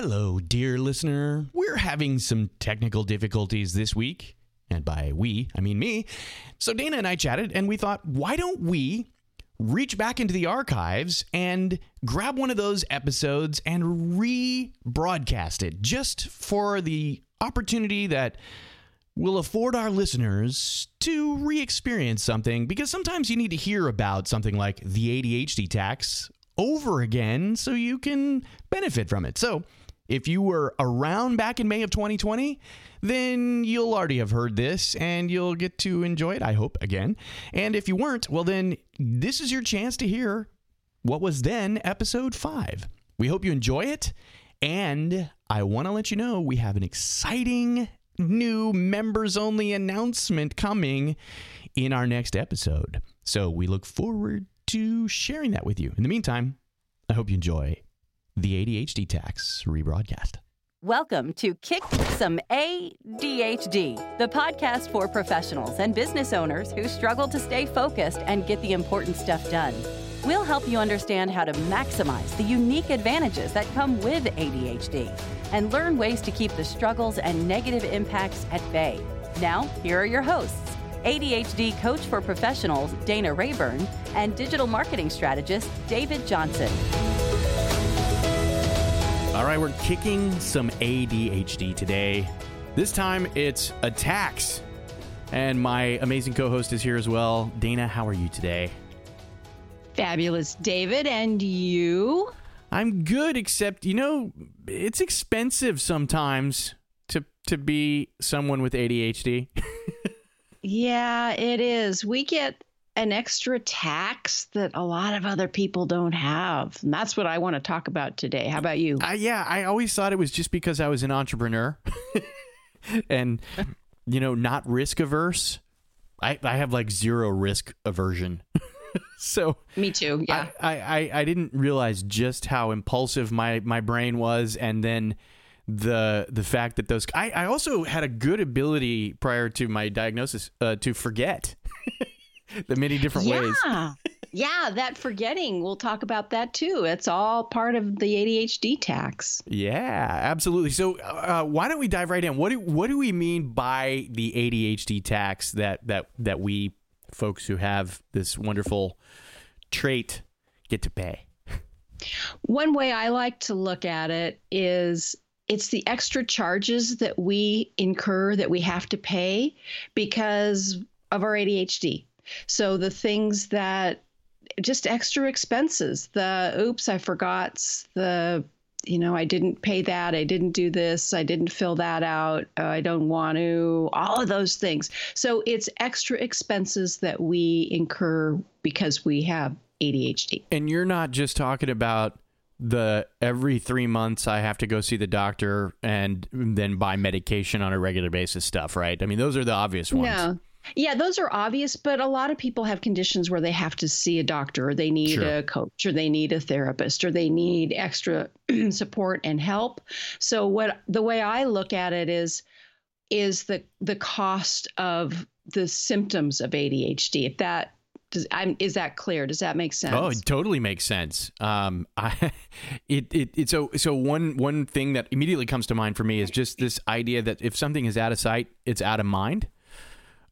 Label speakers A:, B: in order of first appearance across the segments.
A: Hello, dear listener. We're having some technical difficulties this week. And by we, I mean me. So Dana and I chatted and we thought, why don't we reach back into the archives and grab one of those episodes and rebroadcast it just for the opportunity that will afford our listeners to re experience something because sometimes you need to hear about something like the ADHD tax over again so you can benefit from it. So, if you were around back in May of 2020, then you'll already have heard this and you'll get to enjoy it, I hope, again. And if you weren't, well, then this is your chance to hear what was then episode five. We hope you enjoy it. And I want to let you know we have an exciting new members only announcement coming in our next episode. So we look forward to sharing that with you. In the meantime, I hope you enjoy the ADHD Tax rebroadcast.
B: Welcome to Kick Some ADHD, the podcast for professionals and business owners who struggle to stay focused and get the important stuff done. We'll help you understand how to maximize the unique advantages that come with ADHD and learn ways to keep the struggles and negative impacts at bay. Now, here are your hosts ADHD coach for professionals Dana Rayburn and digital marketing strategist David Johnson.
A: All right, we're kicking some ADHD today. This time it's attacks. And my amazing co host is here as well. Dana, how are you today?
C: Fabulous, David. And you?
A: I'm good, except, you know, it's expensive sometimes to, to be someone with ADHD.
C: yeah, it is. We get an extra tax that a lot of other people don't have. And that's what I want to talk about today. How about you?
A: Uh, yeah, I always thought it was just because I was an entrepreneur and, you know, not risk averse. I, I have like zero risk aversion. so
C: me too. Yeah.
A: I, I, I didn't realize just how impulsive my, my brain was. And then the the fact that those I, I also had a good ability prior to my diagnosis uh, to forget the many different
C: yeah.
A: ways.
C: yeah, that forgetting, we'll talk about that too. It's all part of the ADHD tax.
A: Yeah, absolutely. So, uh, why don't we dive right in? What do what do we mean by the ADHD tax that that that we folks who have this wonderful trait get to pay?
C: One way I like to look at it is it's the extra charges that we incur that we have to pay because of our ADHD. So the things that just extra expenses, the oops, I forgot the you know, I didn't pay that, I didn't do this, I didn't fill that out, uh, I don't want to, all of those things. So it's extra expenses that we incur because we have ADHD.
A: And you're not just talking about the every three months I have to go see the doctor and then buy medication on a regular basis stuff, right? I mean, those are the obvious ones.
C: No. Yeah, those are obvious, but a lot of people have conditions where they have to see a doctor or they need sure. a coach or they need a therapist or they need extra support and help. So what the way I look at it is is the the cost of the symptoms of ADHD. If that does, I'm, is that clear? Does that make sense?
A: Oh, it totally makes sense. Um, I, it, it, it, so, so one, one thing that immediately comes to mind for me is just this idea that if something is out of sight, it's out of mind.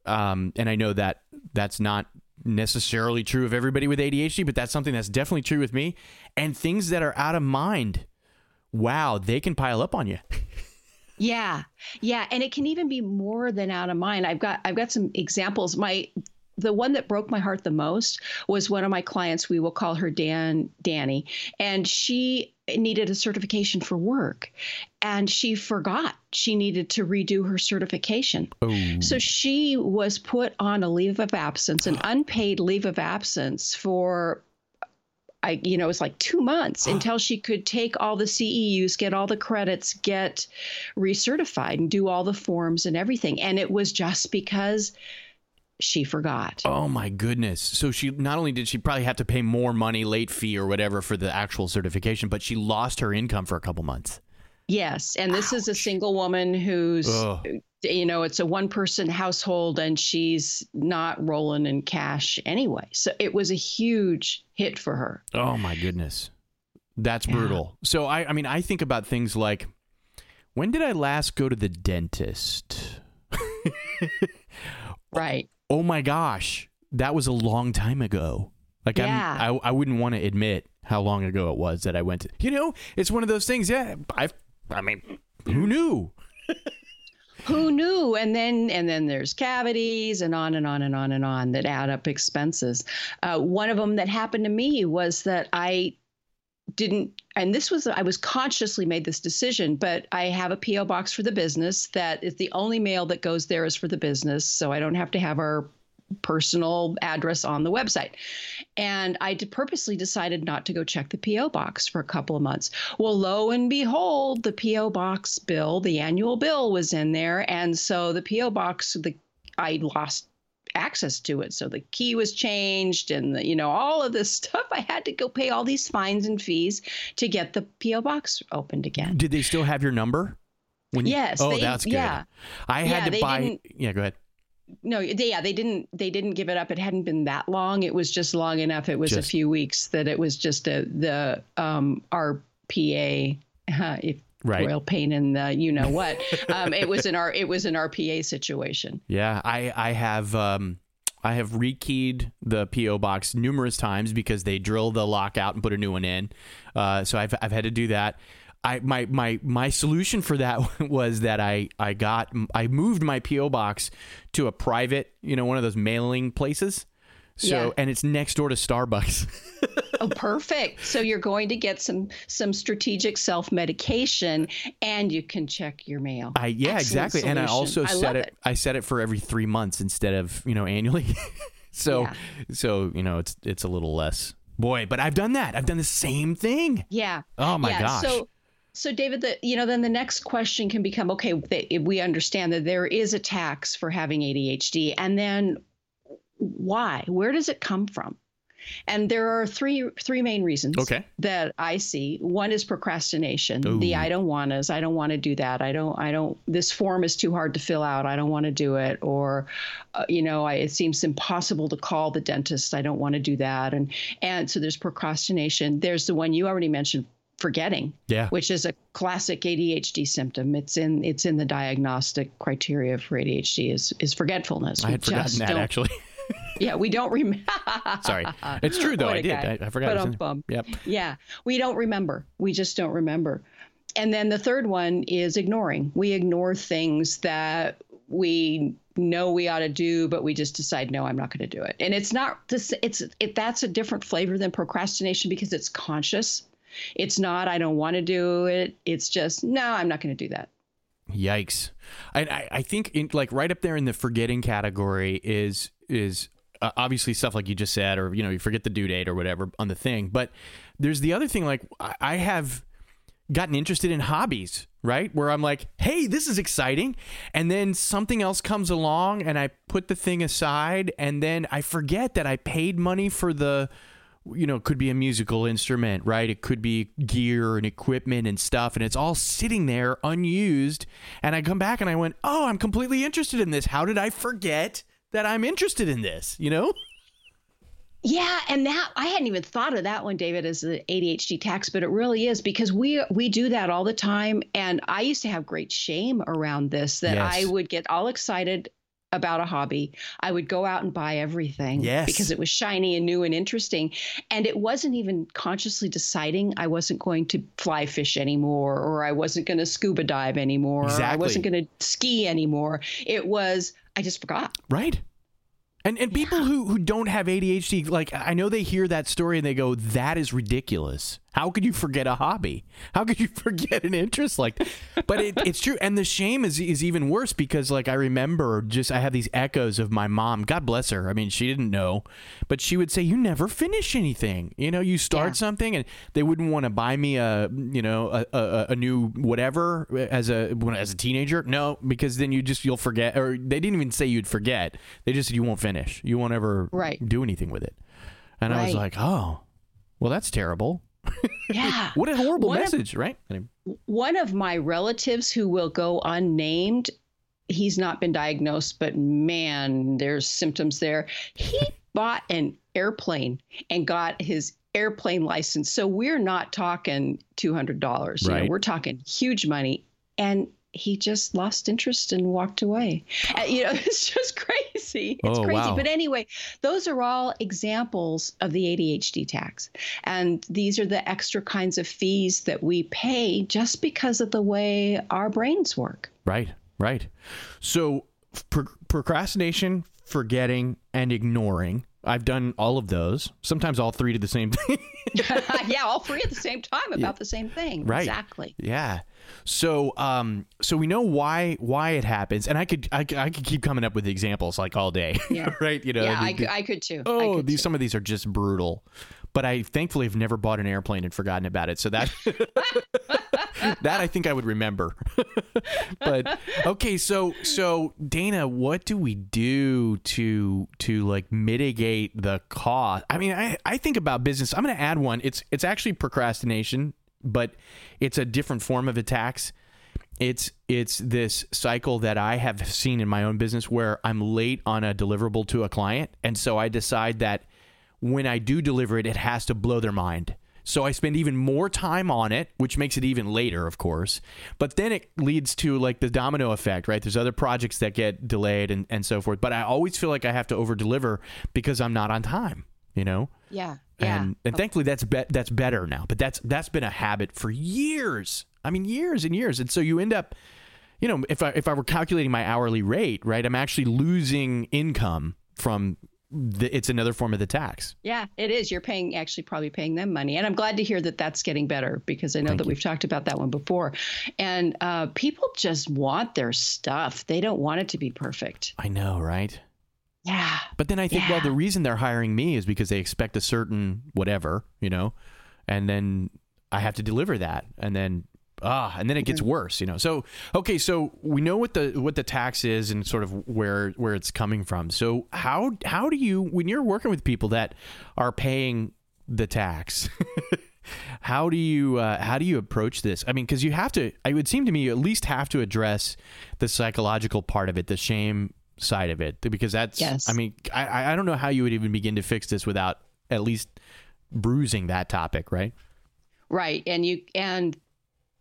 A: Um, and I know that that's not necessarily true of everybody with ADHD, but that's something that's definitely true with me. And things that are out of mind, wow, they can pile up on you.
C: yeah. Yeah, and it can even be more than out of mind. I've got I've got some examples. My the one that broke my heart the most was one of my clients we will call her dan danny and she needed a certification for work and she forgot she needed to redo her certification oh. so she was put on a leave of absence an unpaid leave of absence for I, you know, it was like two months until she could take all the CEUs, get all the credits, get recertified, and do all the forms and everything. And it was just because she forgot.
A: Oh my goodness. So she not only did she probably have to pay more money, late fee or whatever for the actual certification, but she lost her income for a couple months.
C: Yes, and this Ouch. is a single woman who's Ugh. you know, it's a one person household and she's not rolling in cash anyway. So it was a huge hit for her.
A: Oh my goodness. That's brutal. So I I mean I think about things like when did I last go to the dentist?
C: Right.
A: Oh my gosh, that was a long time ago. Like
C: Yeah.
A: I'm, I I wouldn't want to admit how long ago it was that I went to. You know, it's one of those things. Yeah, I I mean, who knew?
C: Who knew? And then and then there's cavities and on and on and on and on that add up expenses. Uh, one of them that happened to me was that I didn't and this was I was consciously made this decision, but I have a PO box for the business that is the only mail that goes there is for the business, so I don't have to have our personal address on the website. And I purposely decided not to go check the PO box for a couple of months. Well, lo and behold, the PO box bill, the annual bill was in there, and so the PO box the I lost access to it. So the key was changed and the, you know all of this stuff I had to go pay all these fines and fees to get the PO box opened again.
A: Did they still have your number? When you-
C: Yes,
A: Oh,
C: they-
A: that's good.
C: yeah.
A: I had
C: Yeah,
A: to
C: they
A: buy.
C: didn't-
A: Yeah, go ahead.
C: No, they, yeah, they didn't they didn't give it up. It hadn't been that long. It was just long enough. It was
A: Just-
C: a few weeks that it was just a the um RPA uh, if
A: Right.
C: royal pain in the you know what. um, it was an R it was an RPA situation.
A: Yeah, I I have um I have rekeyed the PO box numerous times because they drill the lock out and put a new one in. Uh, so I've I've had to do that. I my my my solution for that was that I I got I moved my PO box to a private you know one of those mailing places. So
C: Yeah.
A: and it's next door to Starbucks.
C: Oh, perfect. So you're going to get some some strategic self medication, and you can check your mail.
A: I yeah
C: Excellent
A: exactly, and I also
C: I
A: set
C: love
A: it, I set it for every three months instead of you know annually. so
C: Yeah.
A: so you know it's it's a little less. Boy, but I've done that. I've done the same thing.
C: Yeah.
A: Oh my
C: yeah.
A: gosh.
C: So, so David, the you know, then the next question can become: Okay, they, we understand that there is a tax for having ADHD, and then why? Where does it come from? And there are three three main reasons
A: Okay.
C: that I see. One is procrastination.
A: Ooh.
C: The I don't want us. I don't want to do that. I don't. I don't. This form is too hard to fill out. I don't want to do it. Or, uh, you know, I, it seems impossible to call the dentist. I don't want to do that. And and so there's procrastination. There's the one you already mentioned, forgetting
A: Yeah.
C: which is a classic ADHD symptom. It's in it's in the diagnostic criteria for ADHD is is forgetfulness.
A: I
C: We
A: had forgotten
C: just
A: that actually.
C: Yeah, we don't remember.
A: Sorry. It's true though. I did. I, I forgot. Yep.
C: Yeah, we don't remember. We just don't remember. And then the third one is ignoring. We ignore things that we know we ought to do, but we just decide, no, I'm not going to do it. And it's not this. It's it. That's a different flavor than procrastination because it's conscious. It's not. I don't want to do it. It's just no, I'm not going to do that.
A: Yikes. I, I, I think in, like right up there in the forgetting category is is uh, obviously stuff like you just said, or you know, you forget the due date or whatever on the thing. But there's the other thing. Like I, have gotten interested in hobbies, right? Where I'm like, hey, this is exciting, and then something else comes along, and I put the thing aside, and then I forget that I paid money for the you know, it could be a musical instrument, right? It could be gear and equipment and stuff, and it's all sitting there unused. And I come back and I went, Oh, I'm completely interested in this. How did I forget that I'm interested in this? You know?
C: Yeah, and that I hadn't even thought of that one, David, as the ADHD tax, but it really is because we we do that all the time. And I used to have great shame around this that
A: Yes.
C: I would get all excited about a hobby. I would go out and buy everything
A: Yes.
C: because it was shiny and new and interesting. And it wasn't even consciously deciding I wasn't going to fly fish anymore or I wasn't going to scuba dive anymore or I wasn't going to ski anymore. It was I just forgot.
A: Right. And and people who, who don't have ADHD, like I know they hear that story and they go, That is ridiculous. How could you forget a hobby? How could you forget an interest like that? But it, it's true. And the shame is is even worse because like I remember just I have these echoes of my mom. God bless her. I mean, she didn't know. But she would say, You never finish anything. You know, you start
C: Yeah.
A: something and they wouldn't want to buy me a you know, a, a, a new whatever as a when as a teenager. No, because then you just you'll forget or they didn't even say you'd forget. They just said you won't finish. You won't ever
C: Right.
A: do anything with it. And I was like, oh, well, that's terrible.
C: Yeah.
A: What a horrible
C: One of-
A: message, right? Anyway.
C: one of my relatives who will go unnamed he's not been diagnosed but man there's symptoms there he bought an airplane and got his airplane license. So we're not talking $200.
D: Right.
C: know, we're talking huge money. And he just lost interest and walked away. Uh, you know, it's just crazy. It's
D: Oh,
C: crazy.
D: wow.
C: But anyway, those are all examples of the ADHD tax. And these are the extra kinds of fees that we pay just because of the way our brains work.
A: Right, right. So pro- procrastination, forgetting, and ignoring. I've done all of those. Sometimes all three to the same thing.
C: yeah, all three at the same time about the same thing.
A: Right.
C: Exactly.
A: yeah. So, um, so we know why why it happens, and I could I, could- I could keep coming up with examples like all day.
C: Yeah.
A: right. You know.
C: yeah, I,
A: the-
C: could- I could too.
A: Oh,
C: could
A: these
C: too.
A: some of these are just brutal. But I thankfully have never bought an airplane and forgotten about it. So that that I think I would remember. but okay, so so Dana, what do we do to to like mitigate the cost? I mean, I I think about business. I'm going to add one. It's it's actually procrastination, but it's a different form of attacks. it's it's this cycle that I have seen in my own business where I'm late on a deliverable to a client and so I decide that when I do deliver it it has to blow their mind. So I spend even more time on it, which makes it even later, of course. But then it leads to like the domino effect, right? There's other projects that get delayed and, and so forth. But I always feel like I have to over deliver because I'm not on time, you know?
C: Yeah. Yeah.
A: and and thankfully that's be- that's better now. But that's that's been a habit for years. I mean, years and years. And so you end up, you know, if I if I were calculating my hourly rate, right, I'm actually losing income from it's another form of the tax.
C: Yeah, it is. You're paying actually probably paying them money, and I'm glad to hear that that's getting better because I know
A: Thank
C: that
A: you.
C: we've talked about that one before. And uh, people just want their stuff; they don't want it to be perfect.
A: I know, right?
C: Yeah,
A: But then I think, well, the reason they're hiring me is because they expect a certain whatever, you know, and then I have to deliver that, and then ah, and then it gets worse, you know. So okay, so we know what the what the tax is and sort of where where it's coming from. So how how do you when you're working with people that are paying the tax? How do you uh, how do you approach this? I mean, because you have to. It would seem to me you at least have to address the psychological part of it, the shame side of it, because that's.
C: Yes.
A: I mean, I I don't know how you would even begin to fix this without at least bruising that topic, right?
C: right. And you and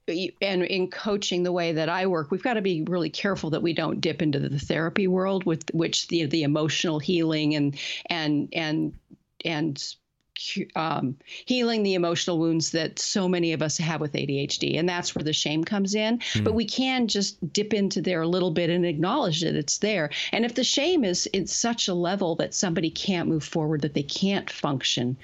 C: and in coaching the way that I work, we've got to be really careful that we don't dip into the therapy world with which the the emotional healing and and and and um, healing the emotional wounds that so many of us have with ADHD, and that's where the shame comes in. But we can just dip into there a little bit and acknowledge that it's there. And if the shame is in such a level that somebody can't move forward, that they can't function,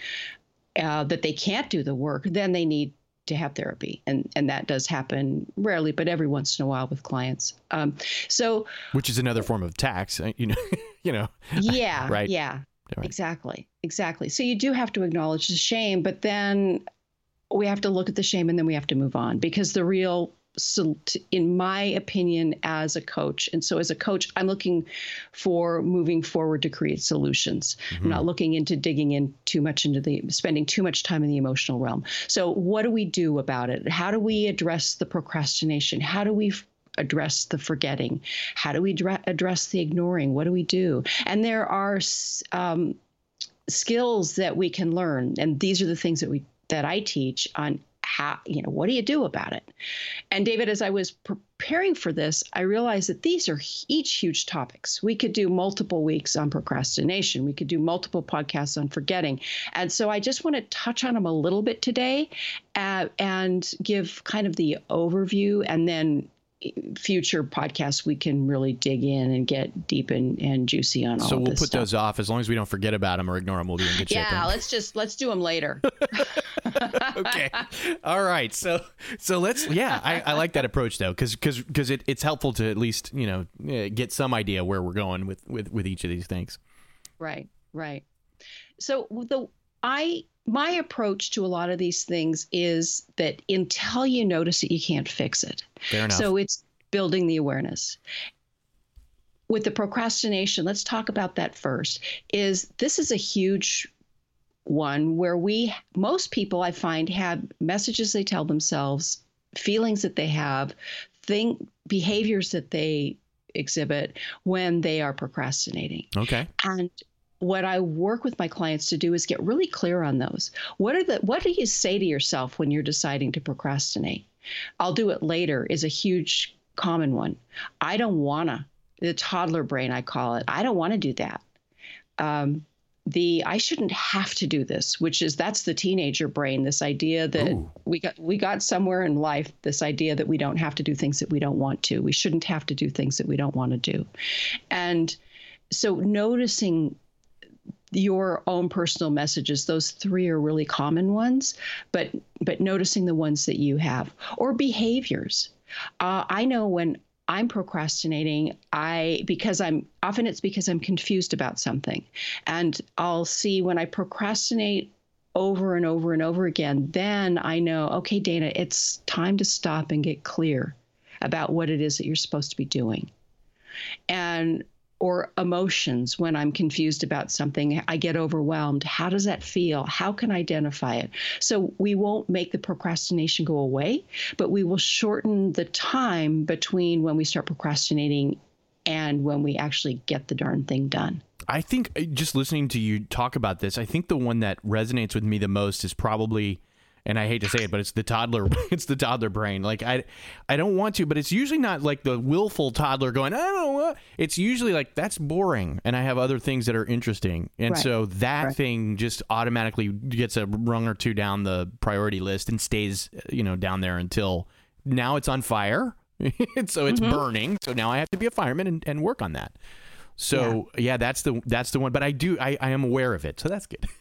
C: uh, that they can't do the work, then they need to have therapy, and and that does happen rarely, but every once in a while with clients. Um, so
A: Which is another form of tax, uh, you know. you know.
C: yeah,
A: Right.
C: yeah,
A: Right.
C: exactly, exactly. So you do have to acknowledge the shame, but then we have to look at the shame and then we have to move on because the real so in my opinion as a coach. And so as a coach i'm looking for moving forward to create solutions. I'm not looking into digging in too much into the spending too much time in the emotional realm. So what do we do about it? How do we address the procrastination? How do we f- address the forgetting? How do we address the ignoring? What do we do? And there are um, skills that we can learn. And these are the things that we that i teach on how you know what do you do about it and david as i was preparing for this i realized that these are each huge topics we could do multiple weeks on procrastination we could do multiple podcasts on forgetting and so i just want to touch on them a little bit today uh, and give kind of the overview and then future podcasts we can really dig in and get deep and, and juicy on all
A: So we'll
C: this
A: put
C: stuff.
A: those off as long as we don't forget about them or ignore them. We'll be in good shape.
C: yeah let's just let's do them later
A: okay. All right. So so let's yeah, I, I like that approach though cuz cuz cuz it, it's helpful to at least, you know, eh, get some idea where we're going with with with each of these things.
C: Right, right. So the I my approach to a lot of these things is that until you notice it, you can't fix it.
A: Fair enough.
C: So it's building the awareness. With the procrastination, let's talk about that first. Is this is a huge one where we most people I find have messages they tell themselves, feelings that they have, think behaviors that they exhibit when they are procrastinating
A: okay.
C: and what I work with my clients to do is get really clear on those. What are the what do you say to yourself when you're deciding to procrastinate? I'll do it later is a huge common one. I don't wanna. The toddler brain, I call it. I don't want to do that. Um, the I shouldn't have to do this, which is that's the teenager brain. This idea that
A: Ooh.
C: we got we got somewhere in life. This idea that we don't have to do things that we don't want to. We shouldn't have to do things that we don't want to do, and so noticing your own personal messages those three are really common ones but but noticing the ones that you have or behaviors uh, i know when i'm procrastinating i because i'm often it's because i'm confused about something. And i'll see when i procrastinate over and over and over again then i know okay dana it's time to stop and get clear about what it is that you're supposed to be doing. And or emotions when I'm confused about something, I get overwhelmed. How does that feel? How can I identify it? So we won't make the procrastination go away, but we will shorten the time between when we start procrastinating and when we actually get the darn thing done.
A: I think uh, just listening to you talk about this, I think the one that resonates with me the most is probably and I hate to say it, but it's the toddler it's the toddler brain. Like I I don't want to, but it's usually not like the willful toddler going, I don't know. what. It's usually like that's boring and I have other things that are interesting. And
C: Right.
A: so that
C: Right.
A: thing just automatically gets a rung or two down the priority list and stays, you know, down there until now it's on fire. so it's mm-hmm. burning. So now I have to be a fireman and, and work on that. So yeah. that's the that's the one. But I do I, I am aware of it. So that's good.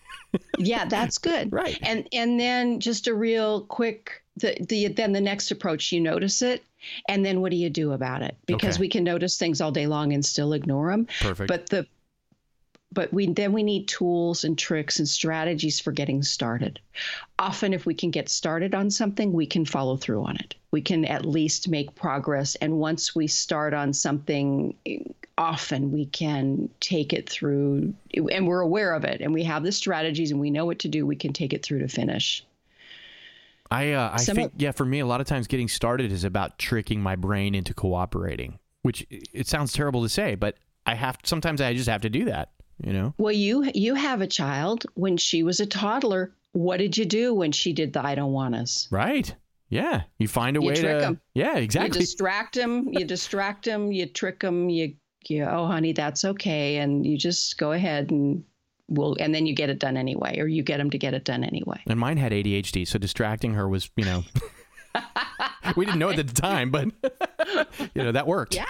C: yeah that's good
A: Right.
C: and and then just a real quick the, the then the next approach you notice it and then what do you do about it because
A: Okay.
C: we can notice things all day long and still ignore them
A: Perfect.
C: but the but we then we need tools and tricks and strategies for getting started. Often if we can get started on something we can follow through on it. We can at least make progress. And once we start on something often we can take it through and we're aware of it and we have the strategies and we know what to do we can take it through to finish.
A: I uh, I
C: Some
A: think yeah, for me, a lot of times getting started is about tricking my brain into cooperating, which it sounds terrible to say, but I have sometimes I just have to do that. You know,
C: well you you have a child when she was a toddler what did you do when she did the i don't want us
A: right? Yeah, you find a
C: You
A: way
C: trick
A: to
C: 'em.
A: yeah, exactly.
C: You distract them. You distract them. You trick them. You, you, oh, honey, that's okay, and you just go ahead and we'll, and then you get it done anyway, or you get them to get it done anyway.
A: and mine had ADHD, so distracting her was you know. we didn't know it at the time, but you know that worked.
C: Yeah,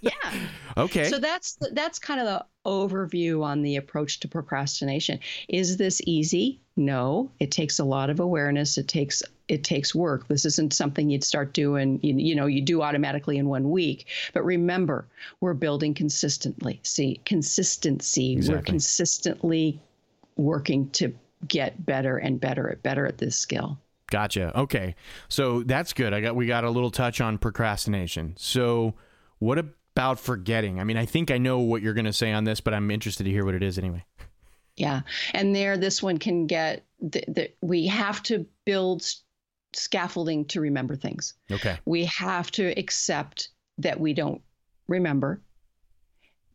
C: yeah.
A: Okay.
C: So that's that's kind of the overview on the approach to procrastination. Is this easy? No, it takes a lot of awareness. It takes it takes work. This isn't something you'd start doing. You, you know, you do automatically in one week. But remember, we're building consistently. See, consistency.
A: Exactly.
C: We're consistently working to get better and better at better at this skill.
A: Gotcha. Okay. So that's good. I got we got a little touch on procrastination. So what about forgetting? I mean, I think I know what you're going to say on this, but I'm interested to hear what it is anyway.
C: Yeah, and there, this one can get. that we have to build scaffolding to remember things.
A: Okay.
C: We have to accept that we don't remember.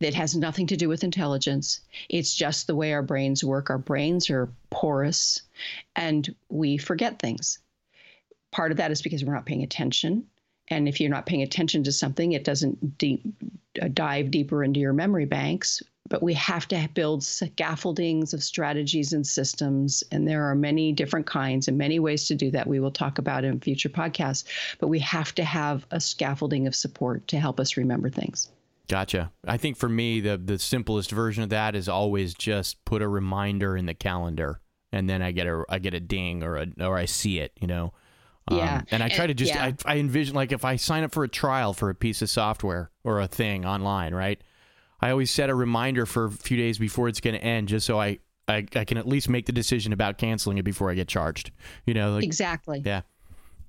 C: That has nothing to do with intelligence. It's just the way our brains work. Our brains are porous, and we forget things. Part of that is because we're not paying attention. And if you're not paying attention to something, it doesn't deep, uh, dive deeper into your memory banks. But we have to build scaffoldings of strategies and systems. And there are many different kinds and many ways to do that we will talk about in future podcasts. But we have to have a scaffolding of support to help us remember things.
A: Gotcha. I think for me, the the simplest version of that is always just put a reminder in the calendar, and then I get a I get a ding or a or I see it. You know. Um,
C: Yeah.
A: and I try to just
C: yeah.
A: I, I envision like if I sign up for a trial for a piece of software or a thing online, right? I always set a reminder for a few days before it's going to end, just so I, I I can at least make the decision about canceling it before I get charged. You know, like
C: Exactly.
A: yeah.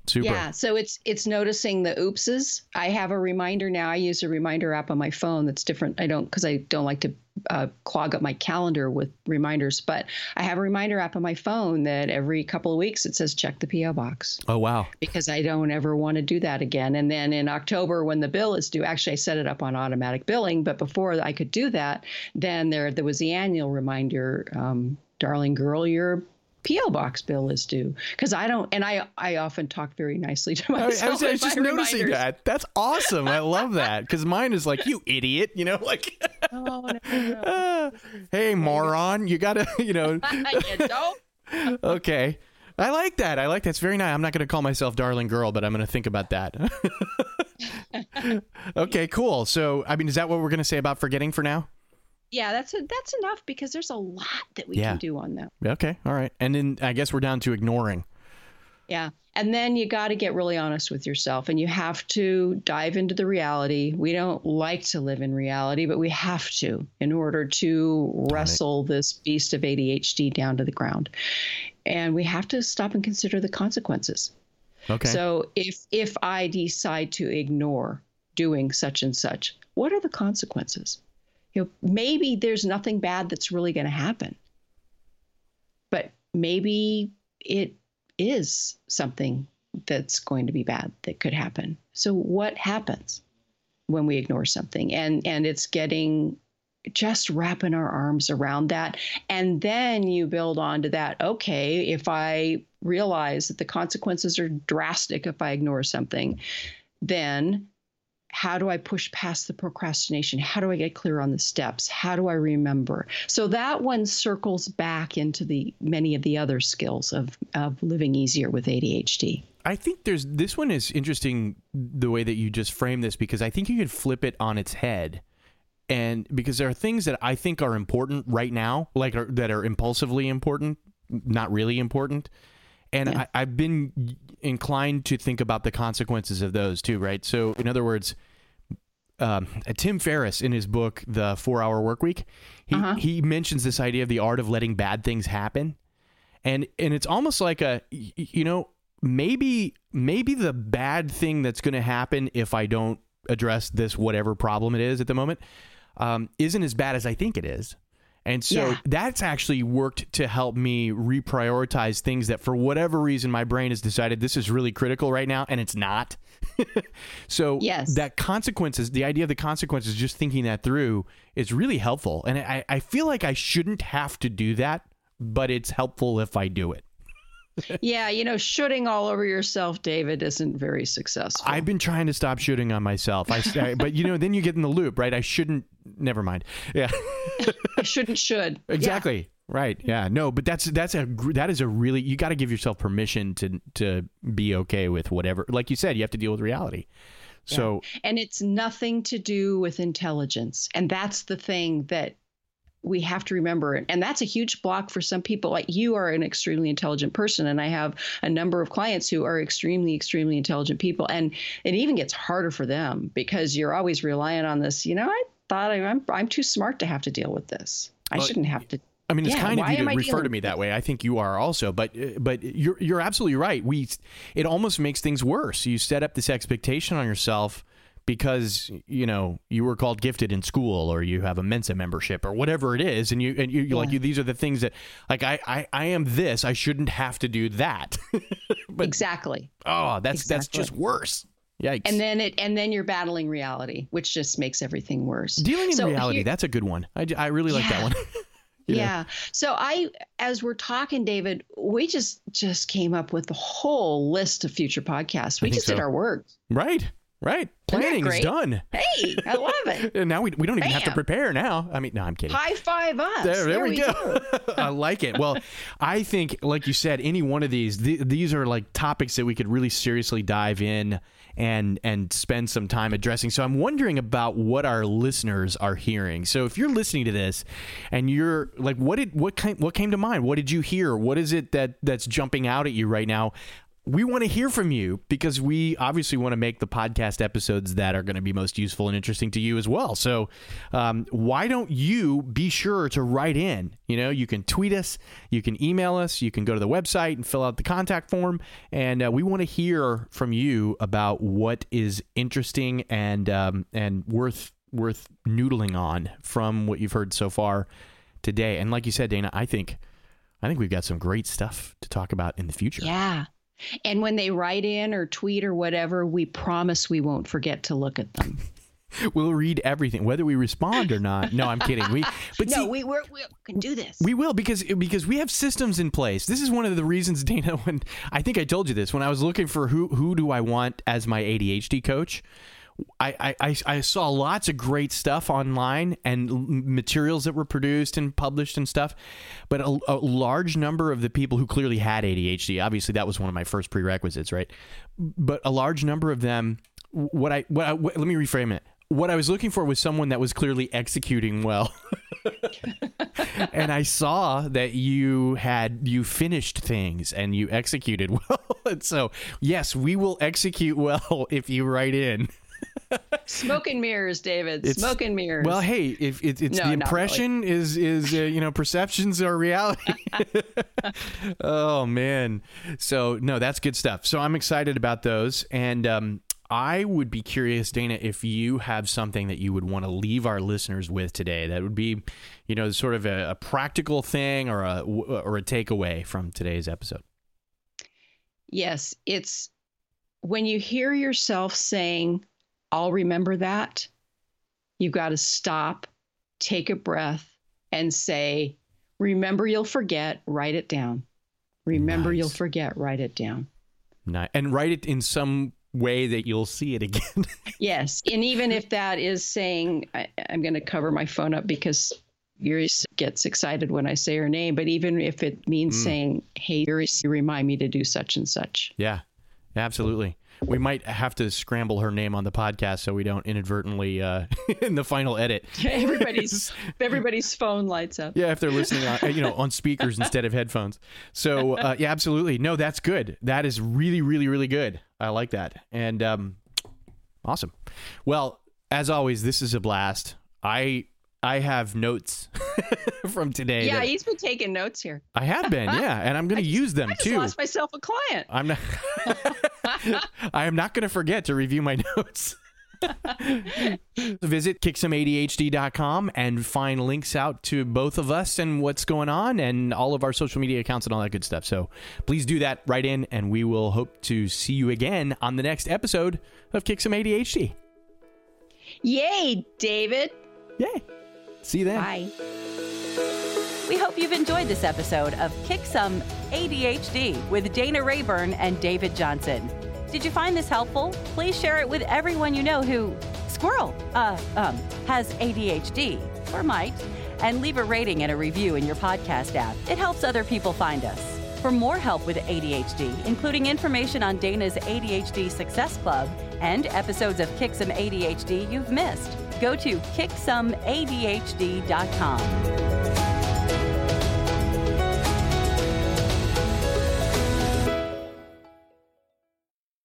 A: Super.
C: Yeah, so it's it's noticing the oopses. I have a reminder now. I use a reminder app on my phone that's different. I don't because I don't like to uh, clog up my calendar with reminders, but I have a reminder app on my phone that every couple of weeks it says check the PO box
A: Oh wow.
C: because I don't ever want to do that again. And then in October when the bill is due, actually I set it up on automatic billing, but before I could do that, then there there was the annual reminder, um, darling girl, your PO box bill is due because I don't, and I I often talk very nicely to
A: I,
C: myself.
A: I was, I was just
C: my
A: noticing
C: reminders.
A: that. That's awesome. I love that because mine is like, you idiot, you know, like,
C: Oh, no, no.
A: "Ah, hey, moron, you gotta, you know,
C: you
A: okay. I like that. I like that's very nice. I'm not going to call myself darling girl, but I'm going to think about that. okay, cool. So, I mean, is that what we're going to say about forgetting for now?
C: Yeah, that's a, that's enough because there's a lot that we
A: Yeah.
C: can do on that.
A: Okay, all right. And then I guess we're down to ignoring.
C: Yeah. And then you got to get really honest with yourself and you have to dive into the reality. We don't like to live in reality, but we have to in order to wrestle this beast of ADHD down to the ground. And we have to stop and consider the consequences.
A: Okay.
C: So if if I decide to ignore doing such and such, what are the consequences? You know, maybe there's nothing bad that's really going to happen. But maybe it is something that's going to be bad that could happen. So what happens when we ignore something? And and it's getting just wrapping our arms around that. And then you build onto that. Okay, if I realize that the consequences are drastic if I ignore something, then how do I push past the procrastination? How do I get clear on the steps? How do I remember? So that one circles back into the many of the other skills of, of living easier with ADHD.
A: I think there's this one is interesting the way that you just frame this because I think you could flip it on its head. And because there are things that I think are important right now, like are, that are impulsively important, not really important. And
C: Yeah.
A: I, I've been inclined to think about the consequences of those too, right? So, in other words, um, Tim Ferriss in his book The Four Hour Work Week, he
C: Uh-huh.
A: he mentions this idea of the art of letting bad things happen, and and it's almost like a, you know maybe maybe the bad thing that's going to happen if I don't address this whatever problem it is at the moment um, isn't as bad as I think it is. And so
C: Yeah.
A: that's actually worked to help me reprioritize things that, for whatever reason, my brain has decided this is really critical right now, and it's not. so
C: Yes.
A: that consequences, the idea of the consequences, just thinking that through is really helpful. And I, I feel like I shouldn't have to do that, but it's helpful if I do it.
C: yeah, you know, shooting all over yourself, David, isn't very successful.
A: I've been trying to stop shooting on myself. I, I- but you know, then you get in the loop, right? I shouldn't. Never mind. Yeah.
C: I shouldn't should. Yeah.
A: Exactly. Right. Yeah. No, but that's that's a that is a really you got to give yourself permission to to be okay with whatever. Like you said, you have to deal with reality. So
C: And it's nothing to do with intelligence. And that's the thing that we have to remember. And that's a huge block for some people. Like you are an extremely intelligent person. And I have a number of clients who are extremely, extremely intelligent people. And it even gets harder for them because you're always relying on this, you know, I thought I- I'm, I'm too smart to have to deal with this. I
A: Well,
C: shouldn't have to.
A: I mean, it's
C: Yeah,
A: kind of you to
C: I
A: refer
C: dealing
A: to me that way. I think you are also, but but you're you're absolutely right. We it almost makes things worse. You set up this expectation on yourself because you know you were called gifted in school or you have a Mensa membership or whatever it is, and you and you you're like you, these are the things that like I, I I am this. I shouldn't have to do that. but
C: exactly.
A: oh, that's that's just worse. Yikes.
C: And then it, and then you're battling reality, which just makes everything worse.
A: Dealing in
C: So
A: reality,
C: here-
A: that's a good one. I, I really like that one. Know?
C: Yeah. So I as we're talking David, we just just came up with a whole list of future podcasts. We just did our work.
A: Right, right. Planning's done.
C: Hey, I love it.
A: And now we, we don't even have to prepare now. I mean, no, I'm kidding.
C: High five us.
A: There, there, we, go. I like it. Well, I think, like you said, any one of these, th- these are like topics that we could really seriously dive in and and spend some time addressing. So I'm wondering about what our listeners are hearing. So if you're listening to this and you're like, what did what kind what came to mind? What did you hear? What is it that that's jumping out at you right now? We want to hear from you because we obviously want to make the podcast episodes that are going to be most useful and interesting to you as well. So, um, why don't you be sure to write in? You know, you can tweet us, you can email us, you can go to the website and fill out the contact form, and uh, we want to hear from you about what is interesting and um, and worth worth noodling on from what you've heard so far today. And like you said, Dana, I think I think we've got some great stuff to talk about in the future.
C: Yeah. And when they write in or tweet or whatever, we promise we won't forget to look at them.
A: we'll read everything, whether we respond or not. No, I'm kidding. We,
C: but no, see, we we're, we can do this.
A: We will because because we have systems in place. This is one of the reasons, Dana. When I think I told you this when I was looking for who who do I want as my ADHD coach. I, I, I saw lots of great stuff online and materials that were produced and published and stuff, but a, a, large number of the people who clearly had ADHD, obviously that was one of my first prerequisites, right? But a large number of them, what I, what I what, let me reframe it. What I was looking for was someone that was clearly executing well. and I saw that you had you finished things and you executed well. and so, yes, we will execute well if you write in.
C: Smoke and mirrors, David. It's, Smoke and mirrors.
A: Well, hey, if it, it's no, the impression really. is is uh, you know perceptions are reality. oh man, so no, that's good stuff. So I'm excited about those, and um, I would be curious, Dana, if you have something that you would want to leave our listeners with today. That would be, you know, sort of a, a practical thing or a or a takeaway from today's episode.
C: Yes, it's when you hear yourself saying I'll remember that. You've got to stop, take a breath, and say, Remember, you'll forget, write it down. Remember, nice. you'll forget, write it down.
A: Nice. And write it in some way that you'll see it again.
C: yes. And even if that is saying, I, am going to cover my phone up because Iris gets excited when I say her name, but even if it means mm. saying, Hey, Iris, remind me to do such and such.
A: Yeah, absolutely we might have to scramble her name on the podcast so we don't inadvertently uh, in the final edit.
C: everybody's everybody's phone lights up.
A: Yeah, if they're listening on you know on speakers instead of headphones. So uh, yeah, absolutely. No, that's good. That is really really really good. I like that. And um, awesome. Well, as always, this is a blast. I I have notes from today.
C: Yeah, he's been taking notes here.
A: I have been, yeah, and I'm going to use them
C: I
A: too.
C: lost myself a client.
A: I'm not. I am not going to forget to review my notes. Visit kicksomeadhd.com and find links out to both of us and what's going on and all of our social media accounts and all that good stuff. So please do that right in, and we will hope to see you again on the next episode of Kick Some ADHD.
C: Yay, David.
A: Yay. See you then.
C: Bye.
B: We hope you've enjoyed this episode of Kick Some ADHD with Dana Rayburn and David Johnson. Did you find this helpful? Please share it with everyone you know who, squirrel, uh, um, has ADHD or might, and leave a rating and a review in your podcast app. It helps other people find us. For more help with ADHD, including information on Dana's ADHD Success Club and episodes of Kick Some ADHD you've missed, go to kicksomeadhd.com.